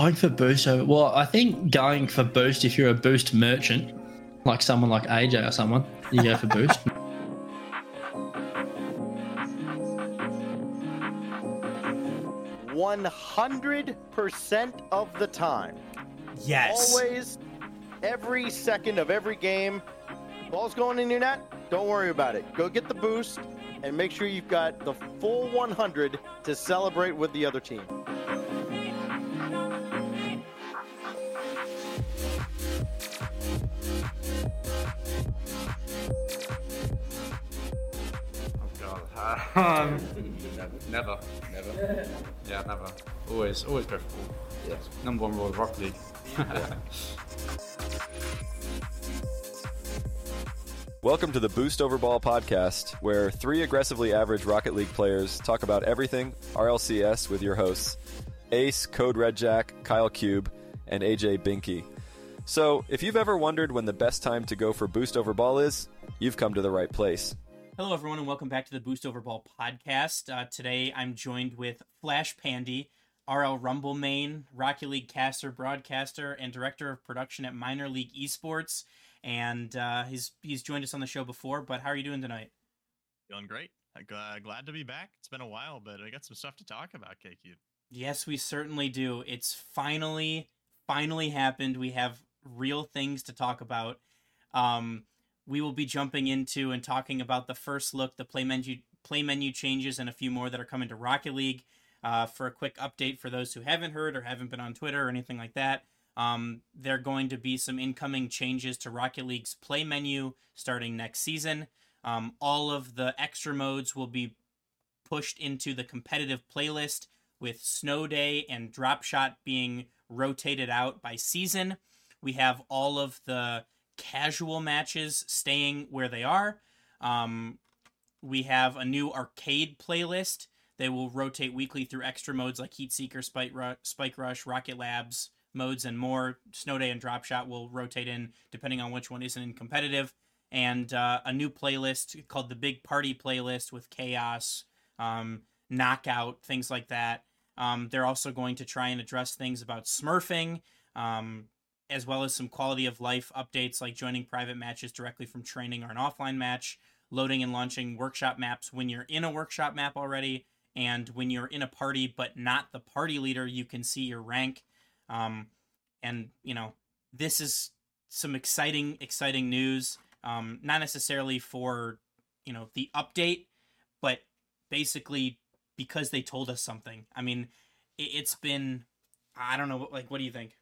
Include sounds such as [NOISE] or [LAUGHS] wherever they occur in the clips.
Going for boost over. Well, I think going for boost if you're a boost merchant, like someone like AJ or someone, you go for boost. [LAUGHS] One hundred percent of the time. Yes. Always, every second of every game. Ball's going in your net. Don't worry about it. Go get the boost and make sure you've got the full 100 to celebrate with the other team. Um, never, never. Yeah, never. Always, always go for ball. Yes. Number one rule of Rocket League. Welcome to the Boost Over Ball podcast, where three aggressively average Rocket League players talk about everything RLCS with your hosts Ace, Code Red Jack, Kyle Cube, and AJ Binky. So, if you've ever wondered when the best time to go for Boost Over Ball is, you've come to the right place. Hello, everyone, and welcome back to the Boost Over Ball podcast. Uh, today, I'm joined with Flashpandy, RL Rumble main, Rocket League caster, broadcaster, and director of production at Minor League Esports. And uh, he's he's joined us on the show before. But how are you doing tonight? Feeling great. Uh, gl- Glad to be back. It's been a while, but I got some stuff to talk about, KQ. Yes, we certainly do. It's finally, finally happened. We have real things to talk about. Um, we will be jumping into and talking about the first look, the play menu, play menu changes, and a few more that are coming to Rocket League. Uh, for a quick update for those who haven't heard or haven't been on Twitter or anything like that, um, there are going to be some incoming changes to Rocket League's play menu starting next season. Um, all of the extra modes will be pushed into the competitive playlist with Snow Day and Drop Shot being rotated out by season. We have all of the casual matches staying where they are. Um, we have a new arcade playlist. They will rotate weekly through extra modes like Heat Seeker, Spike, Ru- Spike Rush, Rocket Labs modes, and more. Snow Day and Drop Shot will rotate in depending on which one isn't in competitive. And uh, a new playlist called the Big Party playlist with Chaos, um, Knockout, things like that. Um, they're also going to try and address things about smurfing, um, as well as some quality of life updates like joining private matches directly from training or an offline match, loading and launching workshop maps when you're in a workshop map already, and when you're in a party but not the party leader, you can see your rank. Um, and you know, this is some exciting, exciting news. Um, not necessarily for you know the update, but basically because they told us something. I mean, it, it's been I don't know, like what do you think?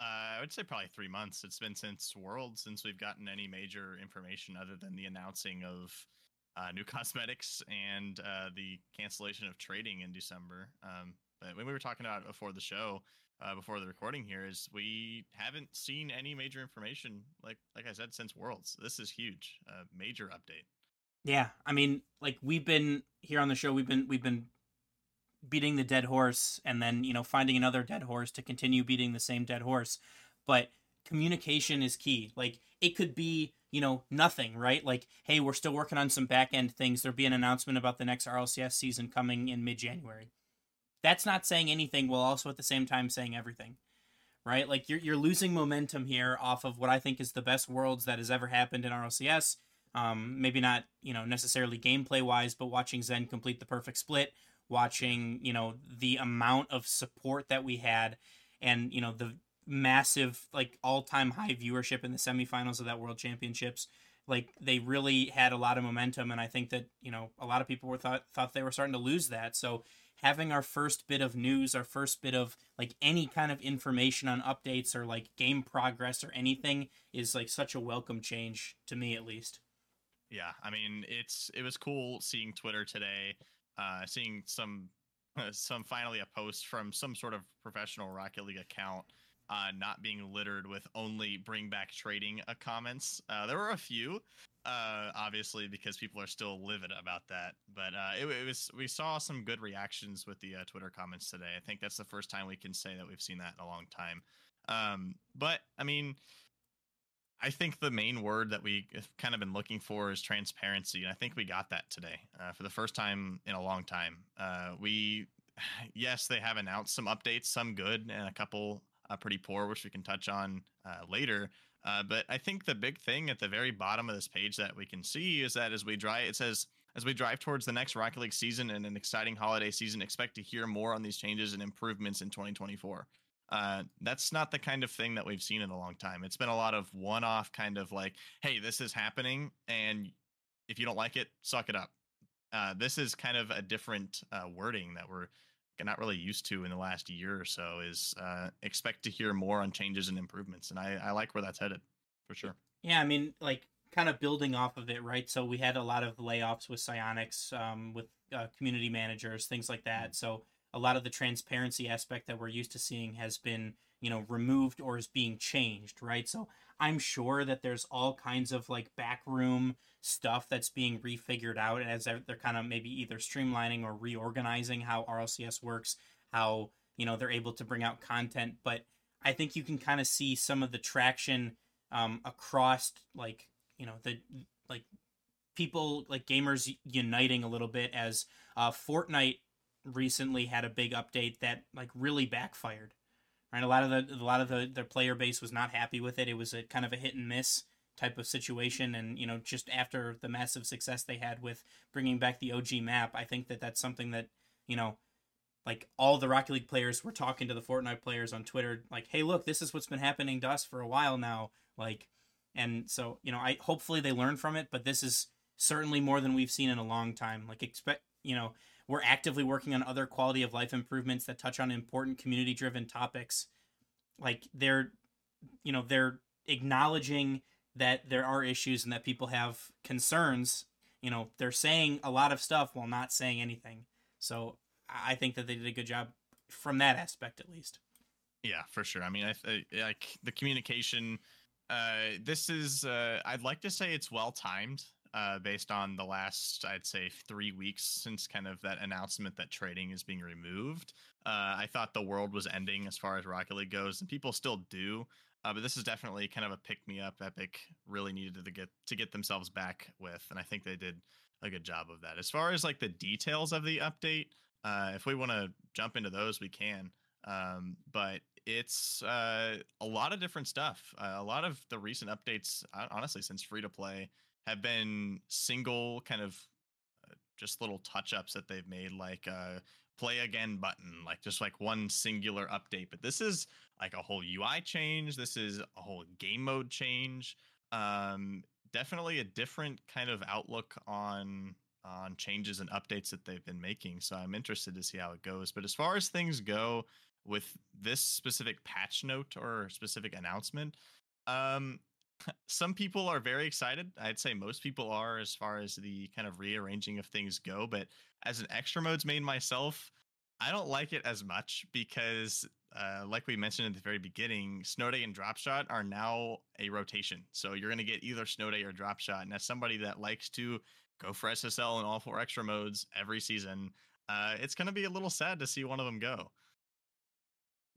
Uh, I would say probably three months. It's been since World since we've gotten any major information other than the announcing of uh, new [LAUGHS] cosmetics and uh, the cancellation of trading in December. Um, but when we were talking about before the show, uh, before the recording here, is we haven't seen any major information like like I said since Worlds. This is huge, major update. Yeah, I mean, like we've been here on the show, we've been we've been beating the dead horse and then, you know, finding another dead horse to continue beating the same dead horse. But communication is key. Like it could be, you know, nothing, right? Like, hey, we're still working on some back end things. There'll be an announcement about the next RLCS season coming in mid January. That's not saying anything while also at the same time saying everything. Right? Like you're you're losing momentum here off of what I think is the best worlds that has ever happened in RLCS. Um, maybe not, you know, necessarily gameplay wise, but watching Zen complete the perfect split, watching, you know, the amount of support that we had and, you know, the massive, like all time high viewership in the semifinals of that world championships. Like they really had a lot of momentum. And I think that, you know, a lot of people were thought, thought they were starting to lose that. So having our first bit of news, our first bit of like any kind of information on updates or like game progress or anything is like such a welcome change to me at least. Yeah, I mean, it's it was cool seeing Twitter today, uh, seeing some [LAUGHS] some finally a post from some sort of professional Rocket League account, uh, not being littered with only bring back trading uh, comments. Uh, there were a few, uh, obviously because people are still livid about that, but uh, it, it was we saw some good reactions with the uh, Twitter comments today. I think that's the first time we can say that we've seen that in a long time. Um, but I mean. I think the main word that we have kind of been looking for is transparency, and I think we got that today uh, for the first time in a long time. Uh, we [SIGHS] yes, they have announced some updates, some good and a couple uh, pretty poor, which we can touch on uh, later. Uh, but I think the big thing at the very bottom of this page that we can see is that as we drive, it says as we drive towards the next Rocket League season and an exciting holiday season, expect to hear more on these changes and improvements in 2024. Uh, that's not the kind of thing that we've seen in a long time. It's been a lot of one-off kind of like, hey, this is happening, and if you don't like it, suck it up. Uh, this is kind of a different uh, wording that we're not really used to in the last year or so. Is uh, expect to hear more on changes and improvements, and I, I like where that's headed for sure. Yeah, I mean, like kind of building off of it, right? So we had a lot of layoffs with Psyonix, um, with uh, community managers, things like that. So a lot of the transparency aspect that we're used to seeing has been, you know, removed or is being changed, right? So I'm sure that there's all kinds of like backroom stuff that's being refigured out as they're kind of maybe either streamlining or reorganizing how RLCS works, how, you know, they're able to bring out content. But I think you can kind of see some of the traction um, across like you know the like people like gamers uniting a little bit as uh, Fortnite recently had a big update that like really backfired. Right, a lot of the a lot of the their player base was not happy with it. It was a kind of a hit and miss type of situation, and you know just after the massive success they had with bringing back the OG map, I think that that's something that you know like all the Rocket League players were talking to the Fortnite players on Twitter, like, "Hey, look, this is what's been happening to us for a while now." Like, and so you know i hopefully they learn from it but this is certainly more than we've seen in a long time like expect you know we're actively working on other quality of life improvements that touch on important community driven topics. Like they're you know they're acknowledging that there are issues and that people have concerns. You know they're saying a lot of stuff while not saying anything. So i think that they did a good job from that aspect at least. Yeah for sure. I mean i, I like the communication uh, this is, uh, I'd like to say it's well timed uh, based on the last, I'd say, three weeks since kind of that announcement that trading is being removed. Uh, I thought the world was ending as far as Rocket League goes, and people still do. Uh, but this is definitely kind of a pick me up. Epic really needed to get to get themselves back with, and I think they did a good job of that. As far as like the details of the update, uh, if we want to jump into those, we can. Um, but it's uh, a lot of different stuff. Uh, a lot of the recent updates, honestly, since free to play, have been single kind of uh, just little touch ups that they've made, like a uh, play again button, like just like one singular update. But this is like a whole UI change. This is a whole game mode change. Um, definitely a different kind of outlook on on changes and updates that they've been making. So I'm interested to see how it goes. But as far as things go, with this specific patch note or specific announcement. Um, [LAUGHS] some people are very excited. I'd say most people are as far as the kind of rearranging of things go. But as an extra modes main myself, I don't like it as much because, uh, like we mentioned at the very beginning, Snow Day and Drop Shot are now a rotation. So you're going to get either Snow Day or Drop Shot. And as somebody that likes to go for SSL and all four extra modes every season, uh, it's going to be a little sad to see one of them go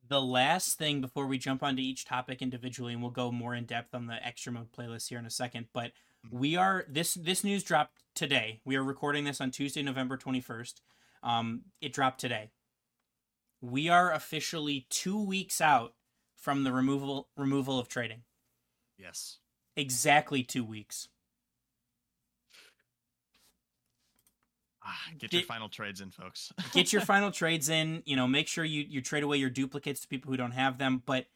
the last thing before we jump onto each topic individually, and we'll go more in depth on the extra mode playlist here in a second. But mm-hmm. we are this this news dropped today. We are recording this on Tuesday, November twenty first. Um, it dropped today. We are officially two weeks out from the removal removal of trading. Yes. Exactly two weeks. Ah, [SIGHS] get your final trades in, folks. [LAUGHS] get your final trades in. You know, make sure you you trade away your duplicates to people who don't have them. But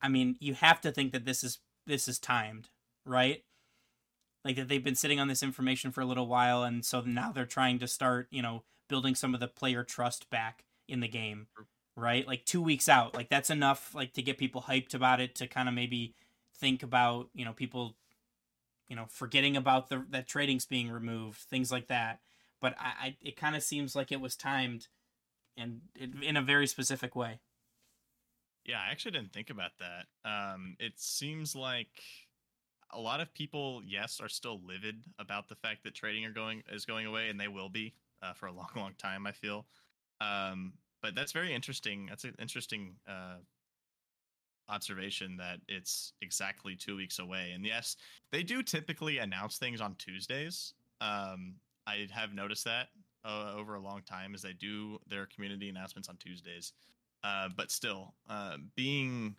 I mean, you have to think that this is this is timed, right? Like that they've been sitting on this information for a little while, and so now they're trying to start, you know, building some of the player trust back in the game, right? Like two weeks out, like that's enough, like to get people hyped about it to kind of maybe think about, you know, people, you know, forgetting about the that trading's being removed, things like that but I, I it kind of seems like it was timed and in a very specific way. Yeah, I actually didn't think about that. Um, it seems like a lot of people, yes, are still livid about the fact that trading are going is going away, and they will be uh, for a long, long time. I feel, um, but that's very interesting. That's an interesting uh, observation that it's exactly two weeks away. And yes, they do typically announce things on Tuesdays. Um, I have noticed that uh, over a long time as they do their community announcements on Tuesdays. Uh, but still, uh, being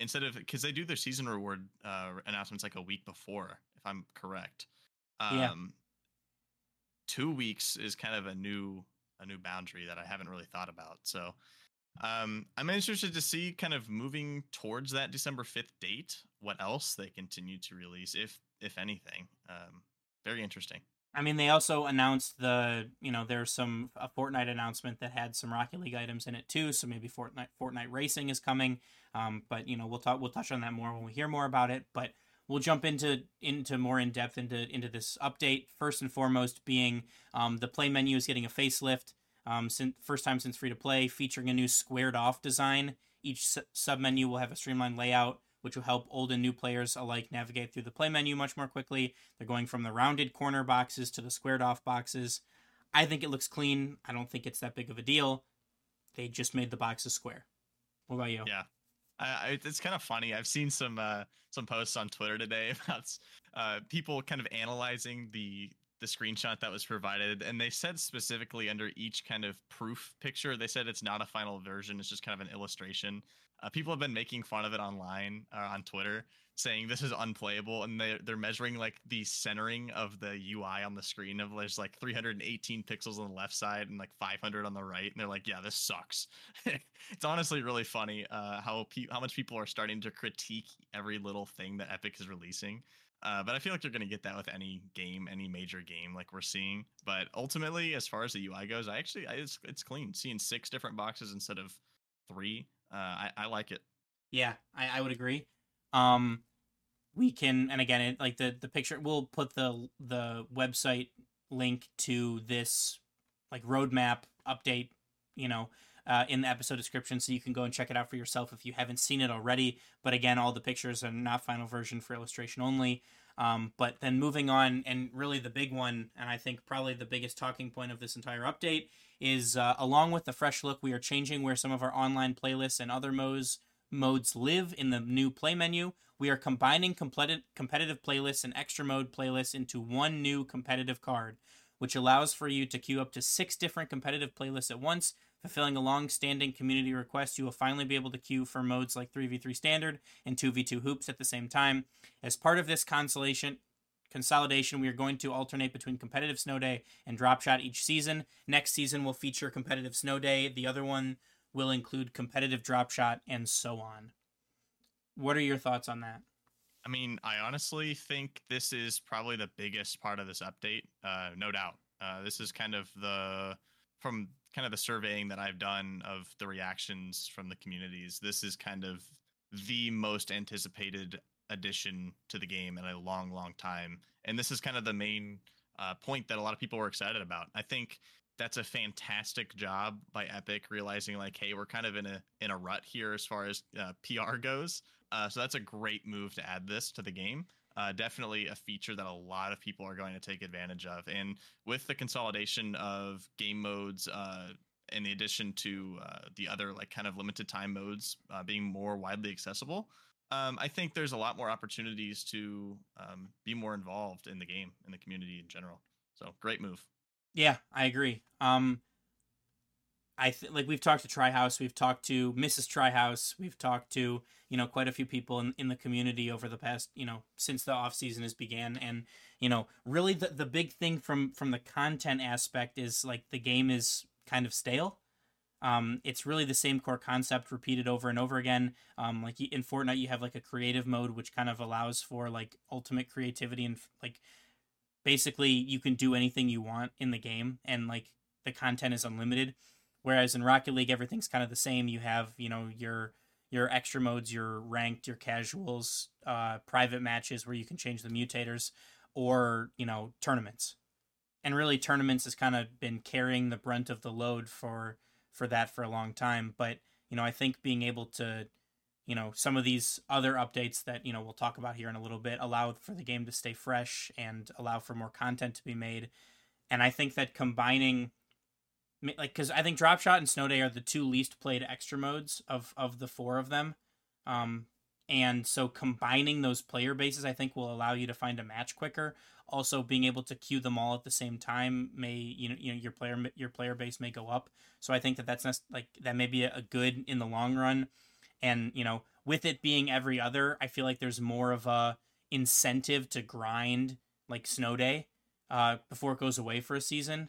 instead of because they do their season reward uh, announcements like a week before, if I'm correct. Um, Yeah. Two weeks is kind of a new a new boundary that I haven't really thought about. So um, I'm interested to see kind of moving towards that December 5th date. What else they continue to release, if if anything. Um, very interesting. I mean, they also announced the, you know, there's some a Fortnite announcement that had some Rocket League items in it too. So maybe Fortnite Fortnite Racing is coming. Um, but you know, we'll talk we'll touch on that more when we hear more about it. But we'll jump into into more in depth into into this update. First and foremost, being um, the play menu is getting a facelift. Um, since first time since free to play, featuring a new squared off design. Each su- sub menu will have a streamlined layout, which will help old and new players alike navigate through the play menu much more quickly. They're going from the rounded corner boxes to the squared off boxes. I think it looks clean. I don't think it's that big of a deal. They just made the boxes square. What about you? Yeah. It's kind of funny. I've seen some uh, some posts on Twitter today [LAUGHS] about uh, people kind of analyzing the the screenshot that was provided, and they said specifically under each kind of proof picture, they said it's not a final version. It's just kind of an illustration. Uh, people have been making fun of it online uh, on Twitter, saying this is unplayable, and they they're measuring like the centering of the UI on the screen of there's like 318 pixels on the left side and like 500 on the right, and they're like, yeah, this sucks. [LAUGHS] it's honestly really funny uh, how pe- how much people are starting to critique every little thing that Epic is releasing. Uh, but I feel like you're going to get that with any game, any major game like we're seeing. But ultimately, as far as the UI goes, I actually I, it's it's clean. Seeing six different boxes instead of three, uh, I I like it. Yeah, I, I would agree. Um, we can, and again, it, like the the picture, we'll put the the website link to this like roadmap update, you know, uh, in the episode description, so you can go and check it out for yourself if you haven't seen it already. But again, all the pictures are not final version for illustration only. Um, but then moving on, and really the big one, and I think probably the biggest talking point of this entire update is uh, along with the fresh look, we are changing where some of our online playlists and other modes modes live in the new play menu. We are combining completed, competitive playlists and extra mode playlists into one new competitive card, which allows for you to queue up to six different competitive playlists at once. Fulfilling a long standing community request, you will finally be able to queue for modes like 3v3 standard and 2v2 hoops at the same time. As part of this consolation, consolidation, we are going to alternate between competitive snow day and drop shot each season. Next season will feature competitive snow day. The other one will include competitive drop shot and so on. What are your thoughts on that? I mean, I honestly think this is probably the biggest part of this update, uh, no doubt. Uh, this is kind of the from kind of the surveying that I've done of the reactions from the communities. This is kind of the most anticipated addition to the game in a long, long time, and this is kind of the main uh, point that a lot of people were excited about. I think that's a fantastic job by Epic realizing like, hey, we're kind of in a in a rut here as far as uh, PR goes. Uh, so that's a great move to add this to the game. Uh, definitely a feature that a lot of people are going to take advantage of. And with the consolidation of game modes, uh, in the addition to uh, the other like kind of limited time modes uh, being more widely accessible, um, I think there's a lot more opportunities to um, be more involved in the game in the community in general. So great move. Yeah, I agree. Um, I th- like we've talked to Tryhouse, we've talked to Mrs. Tryhouse, we've talked to you know quite a few people in, in the community over the past you know since the off season has began, and you know really the the big thing from from the content aspect is like the game is kind of stale. Um, it's really the same core concept repeated over and over again. Um, like in Fortnite, you have like a creative mode which kind of allows for like ultimate creativity and like basically you can do anything you want in the game and like the content is unlimited. Whereas in rocket league everything's kind of the same. You have you know your your extra modes your ranked your casuals uh, private matches where you can change the mutators or you know tournaments. And really tournaments has kind of been carrying the brunt of the load for for that for a long time but you know i think being able to you know some of these other updates that you know we'll talk about here in a little bit allow for the game to stay fresh and allow for more content to be made. And i think that combining like because i think drop shot and snow day are the two least played extra modes of of the four of them. Um and so combining those player bases i think will allow you to find a match quicker also being able to queue them all at the same time may you know you know your player your player base may go up. So I think that that's nec- like that may be a, a good in the long run, and you know with it being every other, I feel like there's more of a incentive to grind like snow day uh, before it goes away for a season.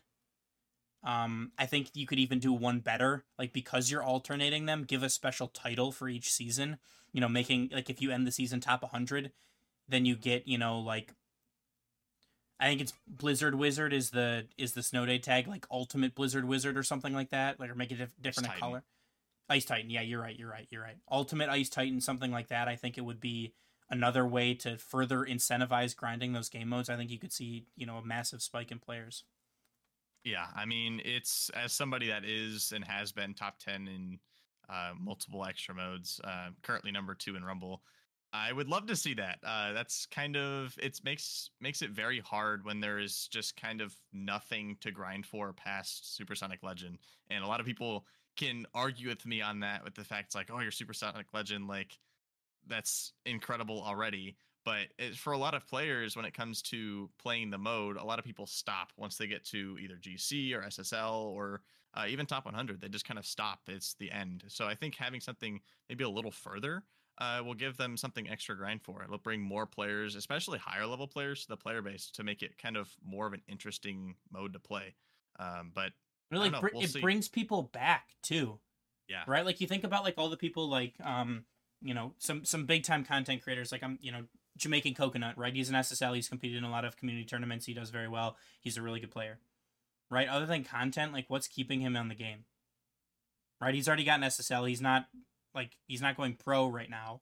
Um, I think you could even do one better, like because you're alternating them, give a special title for each season. You know, making like if you end the season top 100, then you get you know like I think it's Blizzard Wizard is the is the snow day tag like Ultimate Blizzard Wizard or something like that, like or make it dif- different in Titan. color. Ice Titan, yeah, you're right, you're right, you're right. Ultimate Ice Titan, something like that. I think it would be another way to further incentivize grinding those game modes. I think you could see you know a massive spike in players. Yeah, I mean, it's as somebody that is and has been top 10 in uh, multiple extra modes, uh, currently number two in Rumble. I would love to see that. Uh, that's kind of it makes makes it very hard when there is just kind of nothing to grind for past Supersonic Legend, and a lot of people can argue with me on that with the fact it's like, oh, you're Supersonic Legend, like that's incredible already. But it, for a lot of players, when it comes to playing the mode, a lot of people stop once they get to either GC or SSL or uh, even top 100. They just kind of stop. It's the end. So I think having something maybe a little further uh, will give them something extra grind for. It'll bring more players, especially higher level players, to the player base to make it kind of more of an interesting mode to play. Um, but Really, know, br- we'll it see. brings people back too. yeah, right? Like you think about like all the people like um you know some some big time content creators like I'm you know Jamaican Coconut, right? He's an SSL. He's competed in a lot of community tournaments. He does very well. He's a really good player, right? Other than content, like what's keeping him on the game, right? He's already got an SSL. He's not like he's not going pro right now.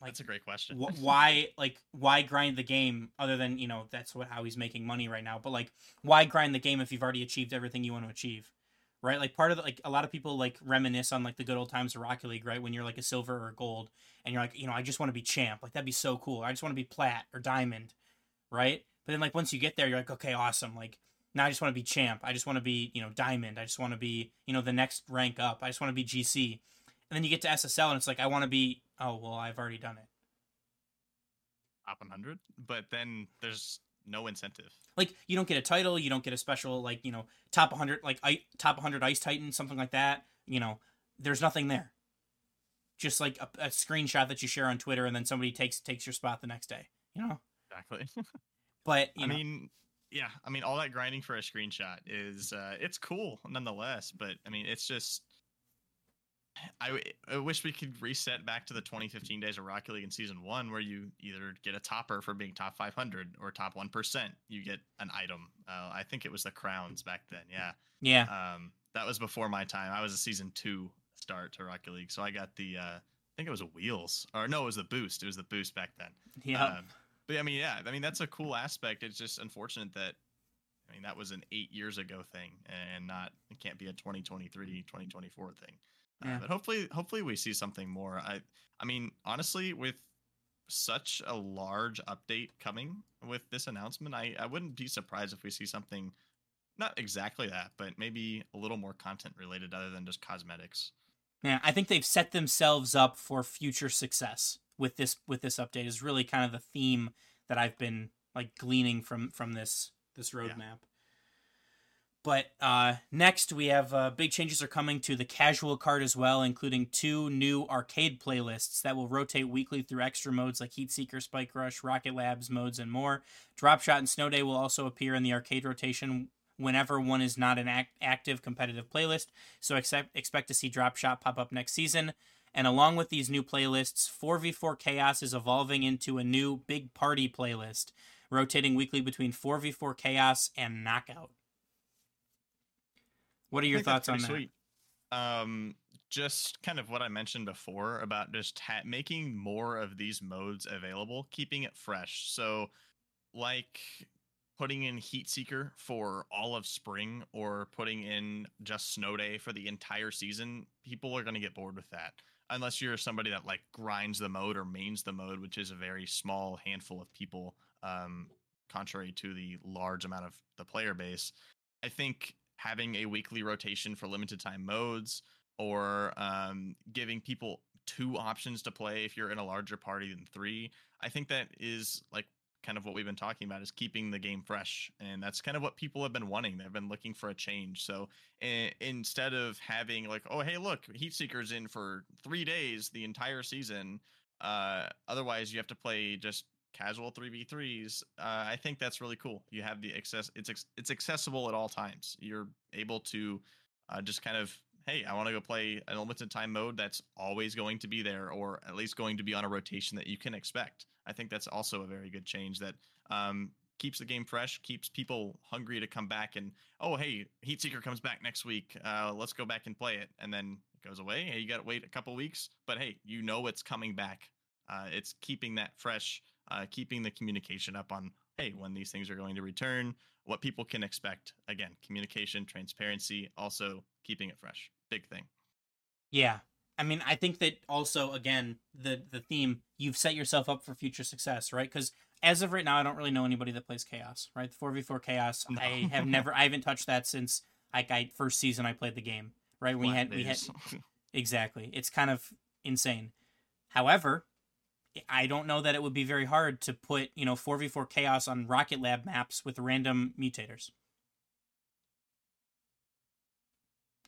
Like that's a great question. wh- [LAUGHS] why like why grind the game other than you know that's what how he's making money right now but like why grind the game if you've already achieved everything you want to achieve right? Like part of the like a lot of people like reminisce on like the good old times of rocket league right? When you're like a silver or a gold and you're like you know i just want to be champ. Like that'd be so cool. I just want to be plat or diamond right? But then like once you get there you're like okay awesome. Like now i just want to be champ. I just want to be you know diamond. I just want to be you know the next rank up. I just want to be gc and then you get to ssl and it's like i want to be oh well i've already done it. Top 100, but then there's no incentive. like you don't get a title you don't get a special like you know top 100 like I, top 100 ice titan something like that you know there's nothing there. Just like a, a screenshot that you share on twitter and then somebody takes takes your spot the next day you know? Exactly. [LAUGHS] but you I know, mean, yeah, I mean, all that grinding for a screenshot is uh, it's cool nonetheless, but I mean, it's just. I, w- I wish we could reset back to the 2015 days of Rocket League in season one, where you either get a topper for being top 500 or top one percent. You get an item. Uh, I think it was the crowns back then. Yeah, yeah um, that was before my time. I was a season two start to Rocket League, so I got the. Uh, I think it was a wheels, or no, it was the boost. It was the boost back then. yeah Um, but I mean, yeah, I mean that's a cool aspect. It's just unfortunate that I mean that was an eight years ago thing, and not it can't be a 2023, 2024 thing. Uh, but hopefully, hopefully we see something more. I, I mean, honestly, with such a large update coming with this announcement, I, I wouldn't be surprised if we see something, not exactly that, but maybe a little more content related other than just cosmetics. yeah i think they've set themselves up for future success with this with this update is really kind of the theme that i've been like gleaning from from this this roadmap But uh, next, we have uh, big changes are coming to the casual card as well, including two new arcade playlists that will rotate weekly through extra modes like Heat Seeker, Spike Rush, Rocket Labs modes, and more. Drop Shot and Snow Day will also appear in the arcade rotation whenever one is not an act- active competitive playlist. So expect expect to see Drop Shot pop up next season. And along with these new playlists, 4v4 Chaos is evolving into a new Big Party playlist, rotating weekly between 4v4 Chaos and Knockout. What are your thoughts on that? Sweet. Um, just kind of what I mentioned before about just ha- making more of these modes available, keeping it fresh. So, like putting in Heat Seeker for all of spring or putting in just Snow Day for the entire season, people are going to get bored with that. Unless you're somebody that like grinds the mode or mains the mode, which is a very small handful of people, um, contrary to the large amount of the player base. I think having a weekly rotation for limited time modes or um, giving people two options to play if you're in a larger party than three, I think that is like kind of what we've been talking about is keeping the game fresh, and that's kind of what people have been wanting. They've been looking for a change. So i- instead of having like, oh hey, look, Heatseeker's in for three days the entire season. Uh, otherwise, you have to play just casual 3v3s uh, i think that's really cool you have the access it's it's accessible at all times you're able to uh, just kind of hey i want to go play an limited time mode that's always going to be there or at least going to be on a rotation that you can expect i think that's also a very good change that um, keeps the game fresh keeps people hungry to come back and oh hey heatseeker comes back next week uh, let's go back and play it. And then it goes away hey you got to wait a couple weeks but hey you know it's coming back. Uh, it's keeping that fresh uh, keeping the communication up on hey when these things are going to return what people can expect. Again communication transparency also keeping it fresh. Big thing. Yeah. I mean, I think that also again the the theme you've set yourself up for future success, right? Because as of right now, I don't really know anybody that plays chaos, right? The four v four chaos. No. I have never, I haven't touched that since like I first season I played the game, right? We had we had [LAUGHS] exactly. It's kind of insane. However, I don't know that it would be very hard to put you know four v four chaos on Rocket Lab maps with random mutators.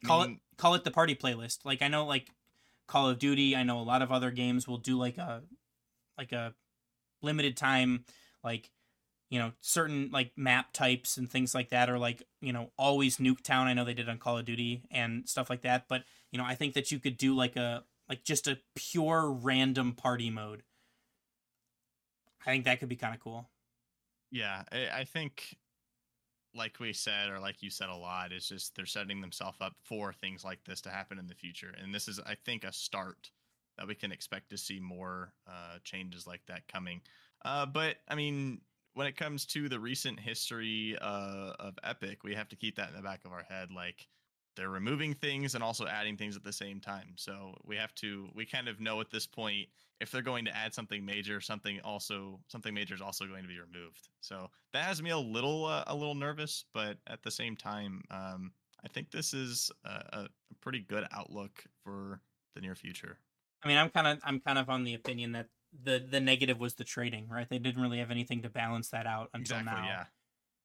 Call it mean, call it the party playlist. Like I know like Call of Duty, I know a lot of other games will do like a like a limited time like you know certain like map types and things like that or like you know always Nuketown I know they did on Call of Duty and stuff like that but you know I think that you could do like a like just a pure random party mode. I think that could be kind of cool. yeah I, I think like we said or like you said a lot is just they're setting themselves up for things like this to happen in the future. And this is i think a start that we can expect to see more uh, changes like that coming. Uh, but i mean when it comes to the recent history uh, of epic we have to keep that in the back of our head. Like they're removing things and also adding things at the same time so we have to we kind of know at this point if they're going to add something major something also something major is also going to be removed so that has me a little uh, a little nervous but at the same time um, i think this is a, a pretty good outlook for the near future I mean, I'm kind of I'm kind of on the opinion that the the negative was the trading, right? They didn't really have anything to balance that out until exactly now. yeah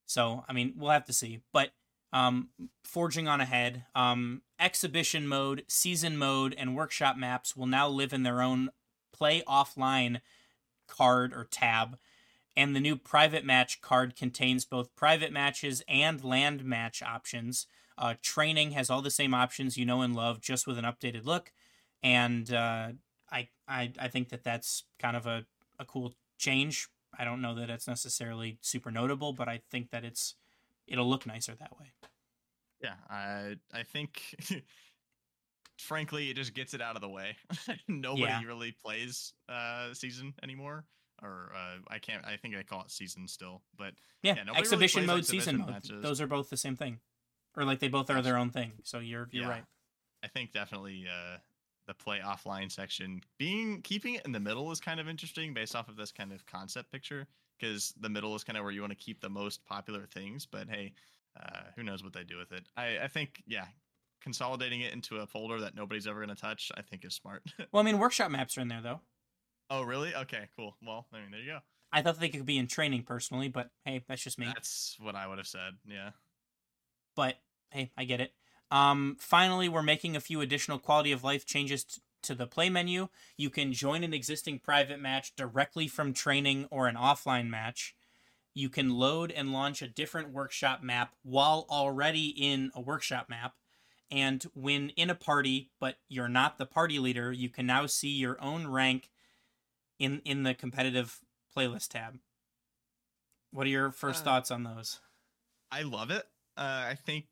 So, I mean, we'll have to see. But um, forging on ahead, um, exhibition mode, season mode, and workshop maps will now live in their own play offline card or tab. And the new private match card contains both private matches and LAN match options. Uh, training has all the same options you know and love, just with an updated look. And uh, I, I, I think that that's kind of a, a cool change. I don't know that it's necessarily super notable, but I think that it's it'll look nicer that way. yeah i i think [LAUGHS] frankly it just gets it out of the way [LAUGHS] nobody Yeah. really plays uh season anymore or uh i can't i think they call it season still but Yeah, Yeah, nobody really exhibition mode, exhibition season mode. matches. Those are both the same thing, or like they both are their own thing. So you're you're Yeah. right. I think definitely uh, the play offline section being keeping it in the middle is kind of interesting based off of this kind of concept picture because the middle is kind of where you want to keep the most popular things. But hey, uh, who knows what they do with it? I, I think yeah, consolidating it into a folder that nobody's ever going to touch, I think is smart. [LAUGHS] Well, I mean, workshop maps are in there though. oh really? Okay, cool. Well, I mean there you go. I thought they could be in training personally, but hey, that's just me. That's what I would have said. Yeah. But hey, I get it. Um, finally, we're making a few additional quality of life changes t- to the play menu. You can join an existing private match directly from training or an offline match. You can load and launch a different workshop map while already in a workshop map. And when in a party, but you're not the party leader, you can now see your own rank in in the competitive playlist tab. What are your first Uh, thoughts on those? I love it. Uh, I think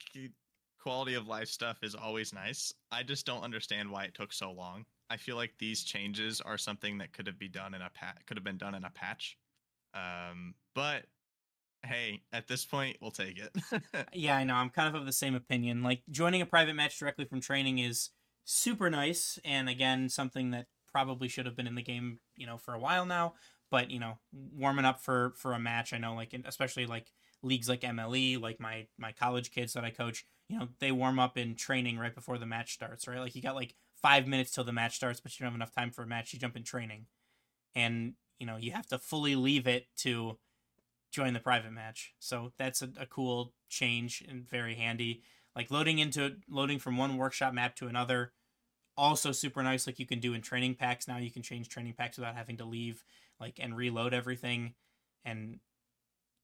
quality of life stuff is always nice. I just don't understand why it took so long. I feel like these changes are something that could have been done in a pat could have been done in a patch. Um, but hey, at this point, we'll take it. [LAUGHS] Yeah, I know. I'm kind of of the same opinion. Like joining a private match directly from training is super nice, and again, something that probably should have been in the game, you know, for a while now. But you know, warming up for for a match, I know, like especially like leagues like MLE, like my my college kids that I coach, you know, they warm up in training right before the match starts, right? Like you got like five minutes till the match starts, but you don't have enough time for a match. You jump in training, and you know you have to fully leave it to join the private match. So that's a, a cool change and very handy. Like loading into loading from one workshop map to another, also super nice. Like you can do in training packs now. You can change training packs without having to leave, like and reload everything, and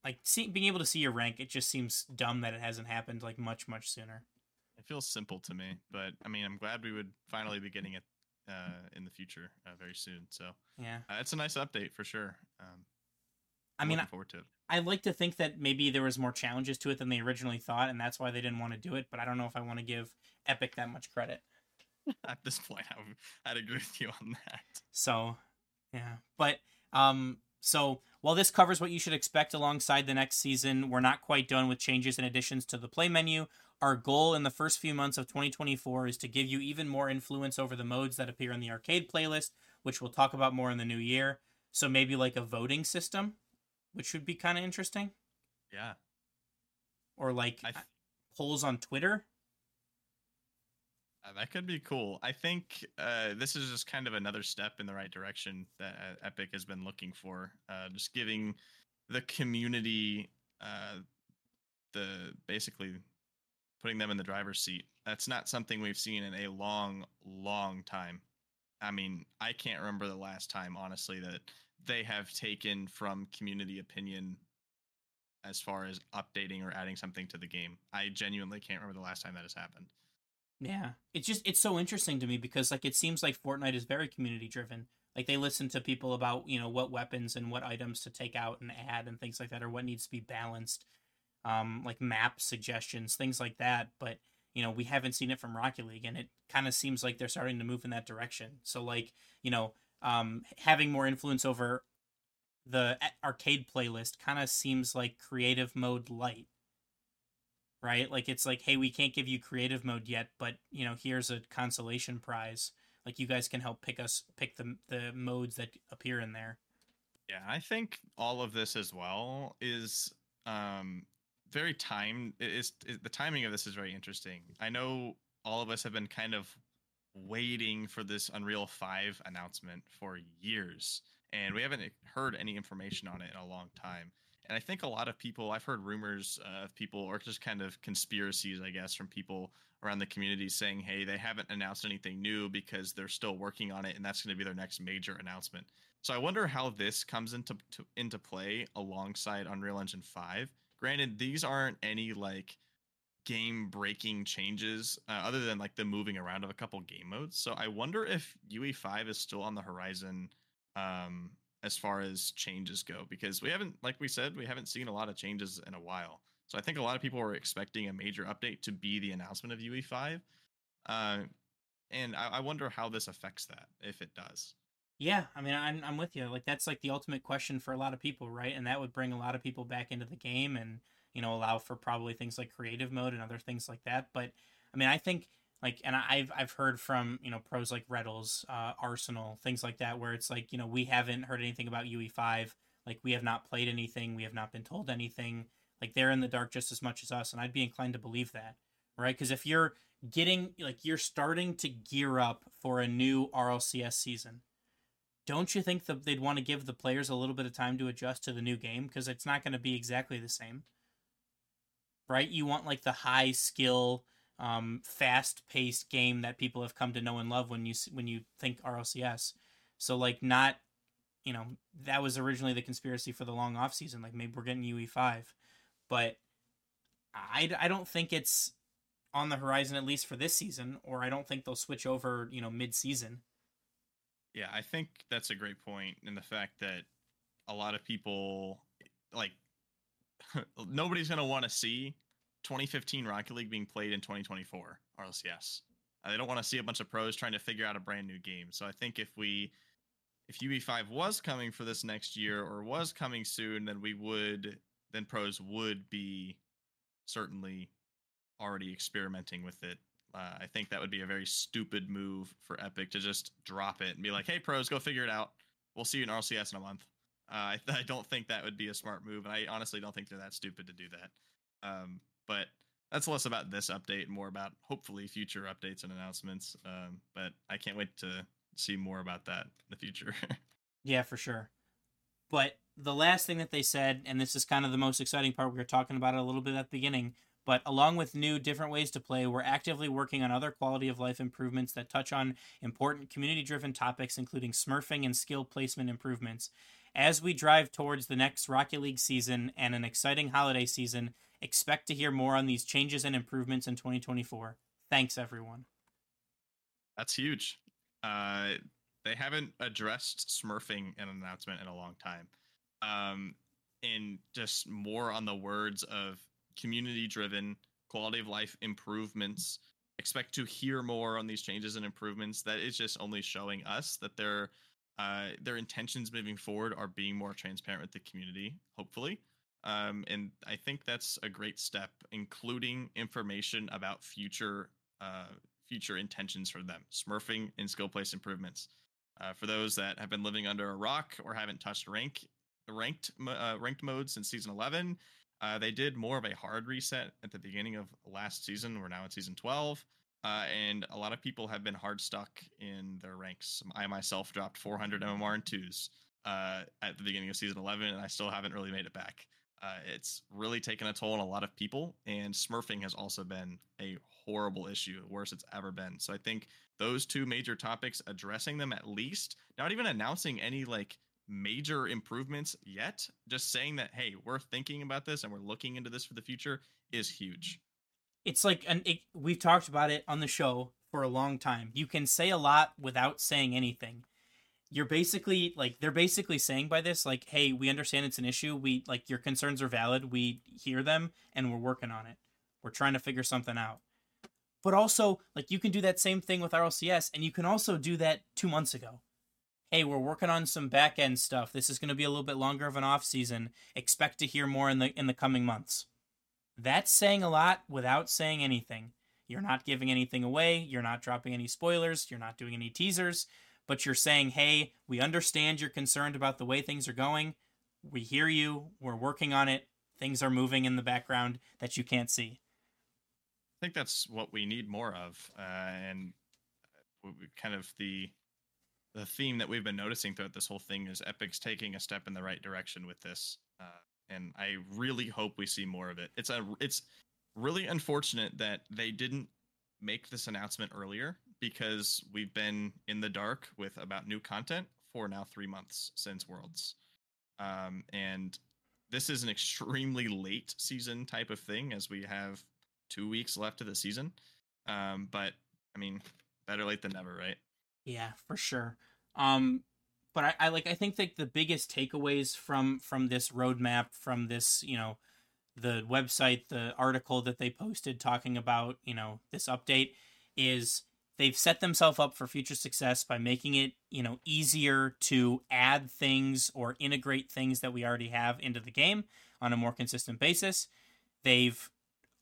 like see, being able to see your rank. It just seems dumb that it hasn't happened like much much sooner. It feels simple to me, but I mean, I'm glad we would finally be getting it uh, in the future uh, very soon. So Yeah, uh, it's a nice update for sure. Um, I mean, forward to it. I like to think that maybe there was more challenges to it than they originally thought, and that's why they didn't want to do it. But I don't know if I want to give Epic that much credit. [LAUGHS] At this point, I would, I'd agree with you on that. So, yeah. But um so while this covers what you should expect alongside the next season, we're not quite done with changes and additions to the play menu. Our goal in the first few months of 2024 is to give you even more influence over the modes that appear in the arcade playlist, which we'll talk about more in the new year. So maybe like a voting system, which would be kind of interesting, Yeah, or like I polls on Twitter. That could be cool. I think uh, this is just kind of another step in the right direction that uh, Epic has been looking for. Uh, just giving the community uh, the basically putting them in the driver's seat. That's not something we've seen in a long, long time. I mean, I can't remember the last time, honestly, that they have taken from community opinion as far as updating or adding something to the game. I genuinely can't remember the last time that has happened. Yeah. It's just it's so interesting to me because like it seems like Fortnite is very community driven. Like they listen to people about, you know, what weapons and what items to take out and add and things like that or what needs to be balanced. Um like map suggestions, things like that, but you know, we haven't seen it from Rocket League and it kind of seems like they're starting to move in that direction. So like, you know, um having more influence over the arcade playlist kind of seems like creative mode light right? Like it's like, hey, we can't give you creative mode yet, but you know, here's a consolation prize. Like you guys can help pick us pick the the modes that appear in there. Yeah, I think all of this as well is um very timed. is the timing of this is very interesting. I know all of us have been kind of waiting for this Unreal 5 announcement for years and we haven't heard any information on it in a long time. And I think a lot of people, I've heard rumors uh, of people, or just kind of conspiracies, I guess, from people around the community saying, hey, they haven't announced anything new because they're still working on it and that's going to be their next major announcement. So I wonder how this comes into to, into play alongside Unreal Engine 5. Granted, these aren't any like game breaking changes uh, other than like the moving around of a couple game modes. So I wonder if UE5 is still on the horizon um, as far as changes go because we haven't, like we said, we haven't seen a lot of changes in a while. So I think a lot of people were expecting a major update to be the announcement of UE5. Uh, and I, I wonder how this affects that if it does. Yeah, I mean, I'm I'm with you. Like that's like the ultimate question for a lot of people, right? And that would bring a lot of people back into the game, and you know, allow for probably things like creative mode and other things like that. But I mean, I think like, and I've I've heard from you know pros like Retals, uh, Arsenal, things like that, where it's like you know we haven't heard anything about UE5. Like we have not played anything, we have not been told anything. Like they're in the dark just as much as us, and I'd be inclined to believe that, right? Because if you're getting like you're starting to gear up for a new RLCS season don't you think that they'd want to give the players a little bit of time to adjust to the new game because it's not going to be exactly the same right you want like the high skill um, fast paced game that people have come to know and love when you when you think RLCS so like not you know that was originally the conspiracy for the long off season like maybe we're getting UE5 but I, I don't think it's on the horizon at least for this season or I don't think they'll switch over you know mid season Yeah, I think that's a great point in the fact that a lot of people like [LAUGHS] nobody's to want to see 2015 Rocket League being played in 2024 RLCS. Uh, they don't want to see a bunch of pros trying to figure out a brand new game. So I think if we if UE5 was coming for this next year or was coming soon, then we would then pros would be certainly already experimenting with it uh, I think that would be a very stupid move for Epic to just drop it and be like, "Hey, pros, go figure it out. We'll see you in RCS in a month." Uh, I, [LAUGHS] I don't think that would be a smart move, and I honestly don't think they're that stupid to do that. Um, but that's less about this update, more about hopefully future updates and announcements. Um, but I can't wait to see more about that in the future. [LAUGHS] Yeah, for sure. But the last thing that they said, and this is kind of the most exciting part, we were talking about it a little bit at the beginning, but along with new, different ways to play, we're actively working on other quality of life improvements that touch on important community driven topics, including smurfing and skill placement improvements. As we drive towards the next Rocket League season and an exciting holiday season, expect to hear more on these changes and improvements in 2024. Thanks, everyone. That's huge. Uh, they haven't addressed smurfing in an announcement in a long time. Um, and just more on the words of community driven quality of life improvements. Expect to hear more on these changes and improvements. That is just only showing us that their uh, their intentions moving forward are being more transparent with the community. Hopefully, um, and I think that's a great step, including information about future uh, future intentions for them, smurfing and skill place improvements. Uh, for those that have been living under a rock or haven't touched rank ranked uh, ranked mode since season 11, uh, they did more of a hard reset at the beginning of last season. We're now at season 12. Uh, and a lot of people have been hard stuck in their ranks. I myself dropped 400 MMR and twos uh, at the beginning of season 11, and I still haven't really made it back. Uh, it's really taken a toll on a lot of people, and smurfing has also been a horrible issue, worst it's ever been. So I think those two major topics, addressing them at least, not even announcing any like major improvements yet, just saying that hey, we're thinking about this and we're looking into this for the future is huge. It's like an it, we've talked about it on the show for a long time. You can say a lot without saying anything. You're basically like they're basically saying by this like hey, we understand it's an issue. We like your concerns are valid. We hear them and we're working on it. We're trying to figure something out. But also, like you can do that same thing with RLCS and you can also do that 2 months ago hey, we're working on some back end stuff. This is going to be a little bit longer of an off season. Expect to hear more in the in the coming months. That's saying a lot without saying anything. You're not giving anything away. You're not dropping any spoilers. You're not doing any teasers. But you're saying, hey, we understand you're concerned about the way things are going. We hear you. We're working on it. Things are moving in the background that you can't see. I think that's what we need more of. Uh, and kind of the the theme that we've been noticing throughout this whole thing is Epic's taking a step in the right direction with this, uh, and I really hope we see more of it. It's a it's really unfortunate that they didn't make this announcement earlier because we've been in the dark with about new content for now three months since Worlds, um, and this is an extremely late season type of thing as we have two weeks left of the season. Um, but I mean, better late than never, right? Yeah, for sure. Um, but I, I like I think that the biggest takeaways from from this roadmap, from this, you know, the website, the article that they posted talking about, you know, this update is they've set themselves up for future success by making it, you know, easier to add things or integrate things that we already have into the game on a more consistent basis. They've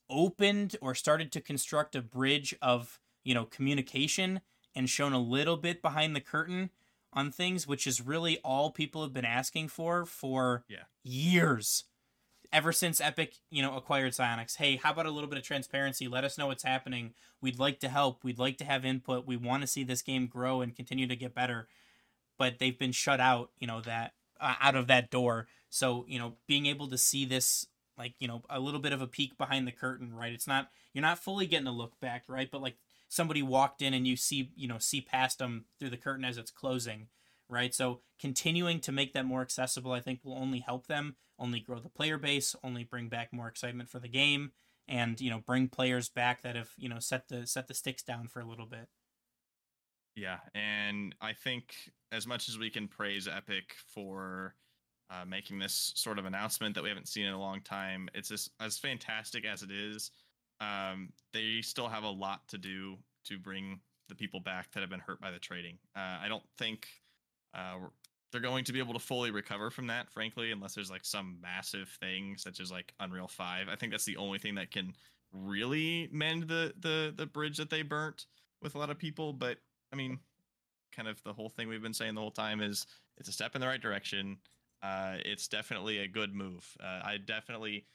opened or started to construct a bridge of, you know, communication and shown a little bit behind the curtain on things, which is really all people have been asking for for yeah. years. Ever since Epic, you know, acquired Psyonix. Hey, how about a little bit of transparency? Let us know what's happening. We'd like to help. We'd like to have input. We want to see this game grow and continue to get better. But they've been shut out, you know, that uh, out of that door. So, you know, being able to see this like, you know, a little bit of a peek behind the curtain, right? It's not you're not fully getting a look back, right? But like somebody walked in and you see you know see past them through the curtain as it's closing right? So continuing to make that more accessible i think will only help them only grow the player base only bring back more excitement for the game and you know bring players back that have you know set the set the sticks down for a little bit. Yeah and i think as much as we can praise epic for uh, making this sort of announcement that we haven't seen in a long time it's as, as fantastic as it is um, they still have a lot to do to bring the people back that have been hurt by the trading. Uh, I don't think uh, they're going to be able to fully recover from that, frankly, unless there's like some massive thing such as like Unreal Five. I think that's the only thing that can really mend the the the bridge that they burnt with a lot of people. But I mean, kind of the whole thing we've been saying the whole time is it's a step in the right direction. Uh, it's definitely a good move. Uh, I definitely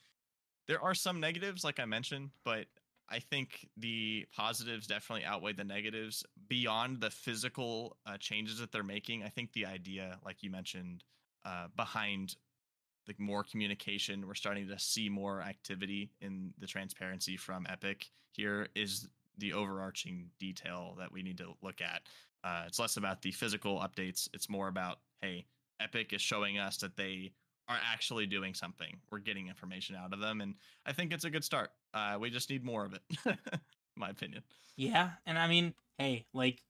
there are some negatives, like I mentioned, but I think the positives definitely outweigh the negatives beyond the physical uh, changes that they're making. I think the idea, like you mentioned, uh, behind like more communication. We're starting to see more activity in the transparency from Epic. Here is the overarching detail that we need to look at. Uh, it's less about the physical updates. It's more about hey, Epic is showing us that they are actually doing something. We're getting information out of them, and I think it's a good start. Uh, we just need more of it, [LAUGHS] my opinion. Yeah, and I mean, hey, like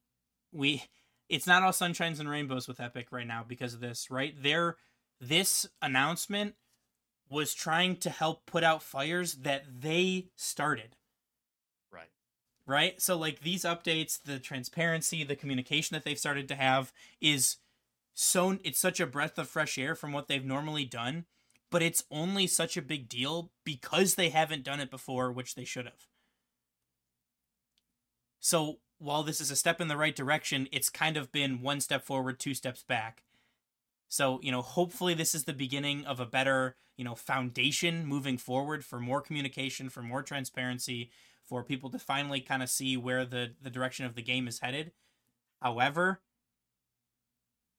we it's not all sunshines and rainbows with Epic right now because of this, right? There this announcement was trying to help put out fires that they started. Right. Right? So like these updates, the transparency, the communication that they've started to have is so it's such a breath of fresh air from what they've normally done, but it's only such a big deal because they haven't done it before, which they should have. So while this is a step in the right direction, it's kind of been one step forward, two steps back. So, you know, hopefully this is the beginning of a better, you know, foundation moving forward for more communication, for more transparency, for people to finally kind of see where the the direction of the game is headed. However,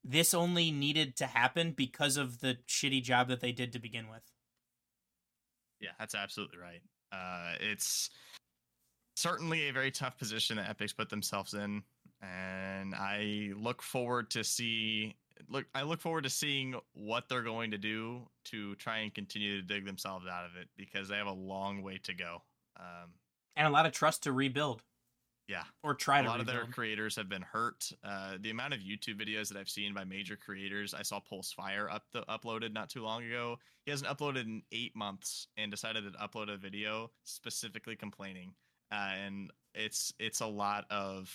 this only needed to happen because of the shitty job that they did to begin with. Yeah, that's absolutely right. Uh, it's certainly a very tough position that Epic's put themselves in, and I look forward to see look I look forward to seeing what they're going to do to try and continue to dig themselves out of it because they have a long way to go. Um, and a lot of trust to rebuild. Yeah, or try a lot rebuild. of their creators have been hurt. Uh, the amount of YouTube videos that I've seen by major creators, I saw Pulse Fire up the, uploaded not too long ago. He hasn't uploaded in eight months and decided to upload a video specifically complaining. Uh, and it's it's a lot of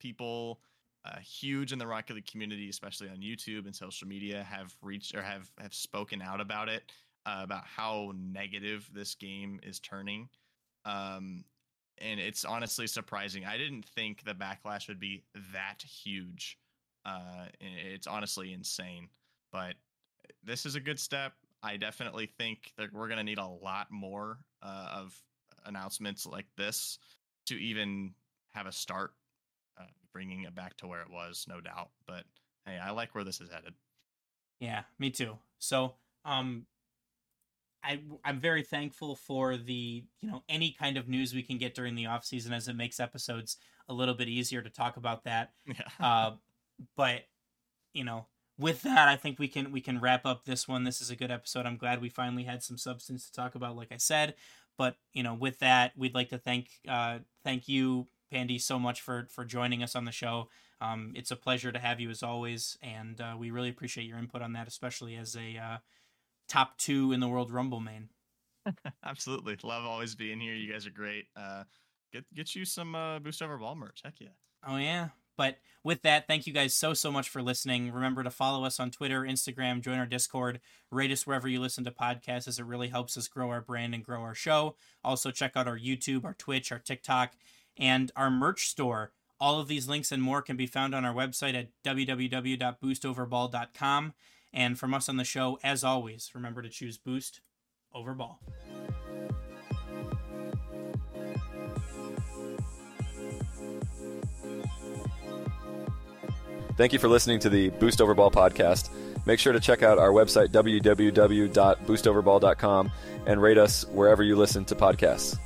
people uh, huge in the Rocket League community, especially on YouTube and social media, have reached or have have spoken out about it, uh, about how negative this game is turning. Um, and it's honestly surprising. I didn't think the backlash would be that huge. Uh, it's honestly insane, but this is a good step. I definitely think that we're going to need a lot more uh, of announcements like this to even have a start uh, bringing it back to where it was, no doubt. But hey, I like where this is headed. Yeah, me too. So, um, I I'm very thankful for the you know any kind of news we can get during the off season as it makes episodes a little bit easier to talk about that. Yeah. [LAUGHS] Uh, but you know, with that, I think we can we can wrap up this one. This is a good episode. I'm glad we finally had some substance to talk about, like I said. But you know, with that, we'd like to thank uh, thank you, Pandy, so much for for joining us on the show. Um, it's a pleasure to have you as always, and uh, we really appreciate your input on that, especially as a uh, top two in the World Rumble main. [LAUGHS] Absolutely, love always being here. You guys are great. Uh, get get you some uh, boost over ball merch. Heck yeah. Oh yeah. But with that, thank you guys so so much for listening. Remember to follow us on Twitter, Instagram, join our Discord, rate us wherever you listen to podcasts, as it really helps us grow our brand and grow our show. Also, check out our YouTube, our Twitch, our TikTok, and our merch store. All of these links and more can be found on our website at www.boostoverball.com. And from us on the show, as always, remember to choose Boost over Ball. Thank you for listening to the Boost Over Ball podcast. Make sure to check out our website, www.boostoverball.com, and rate us wherever you listen to podcasts.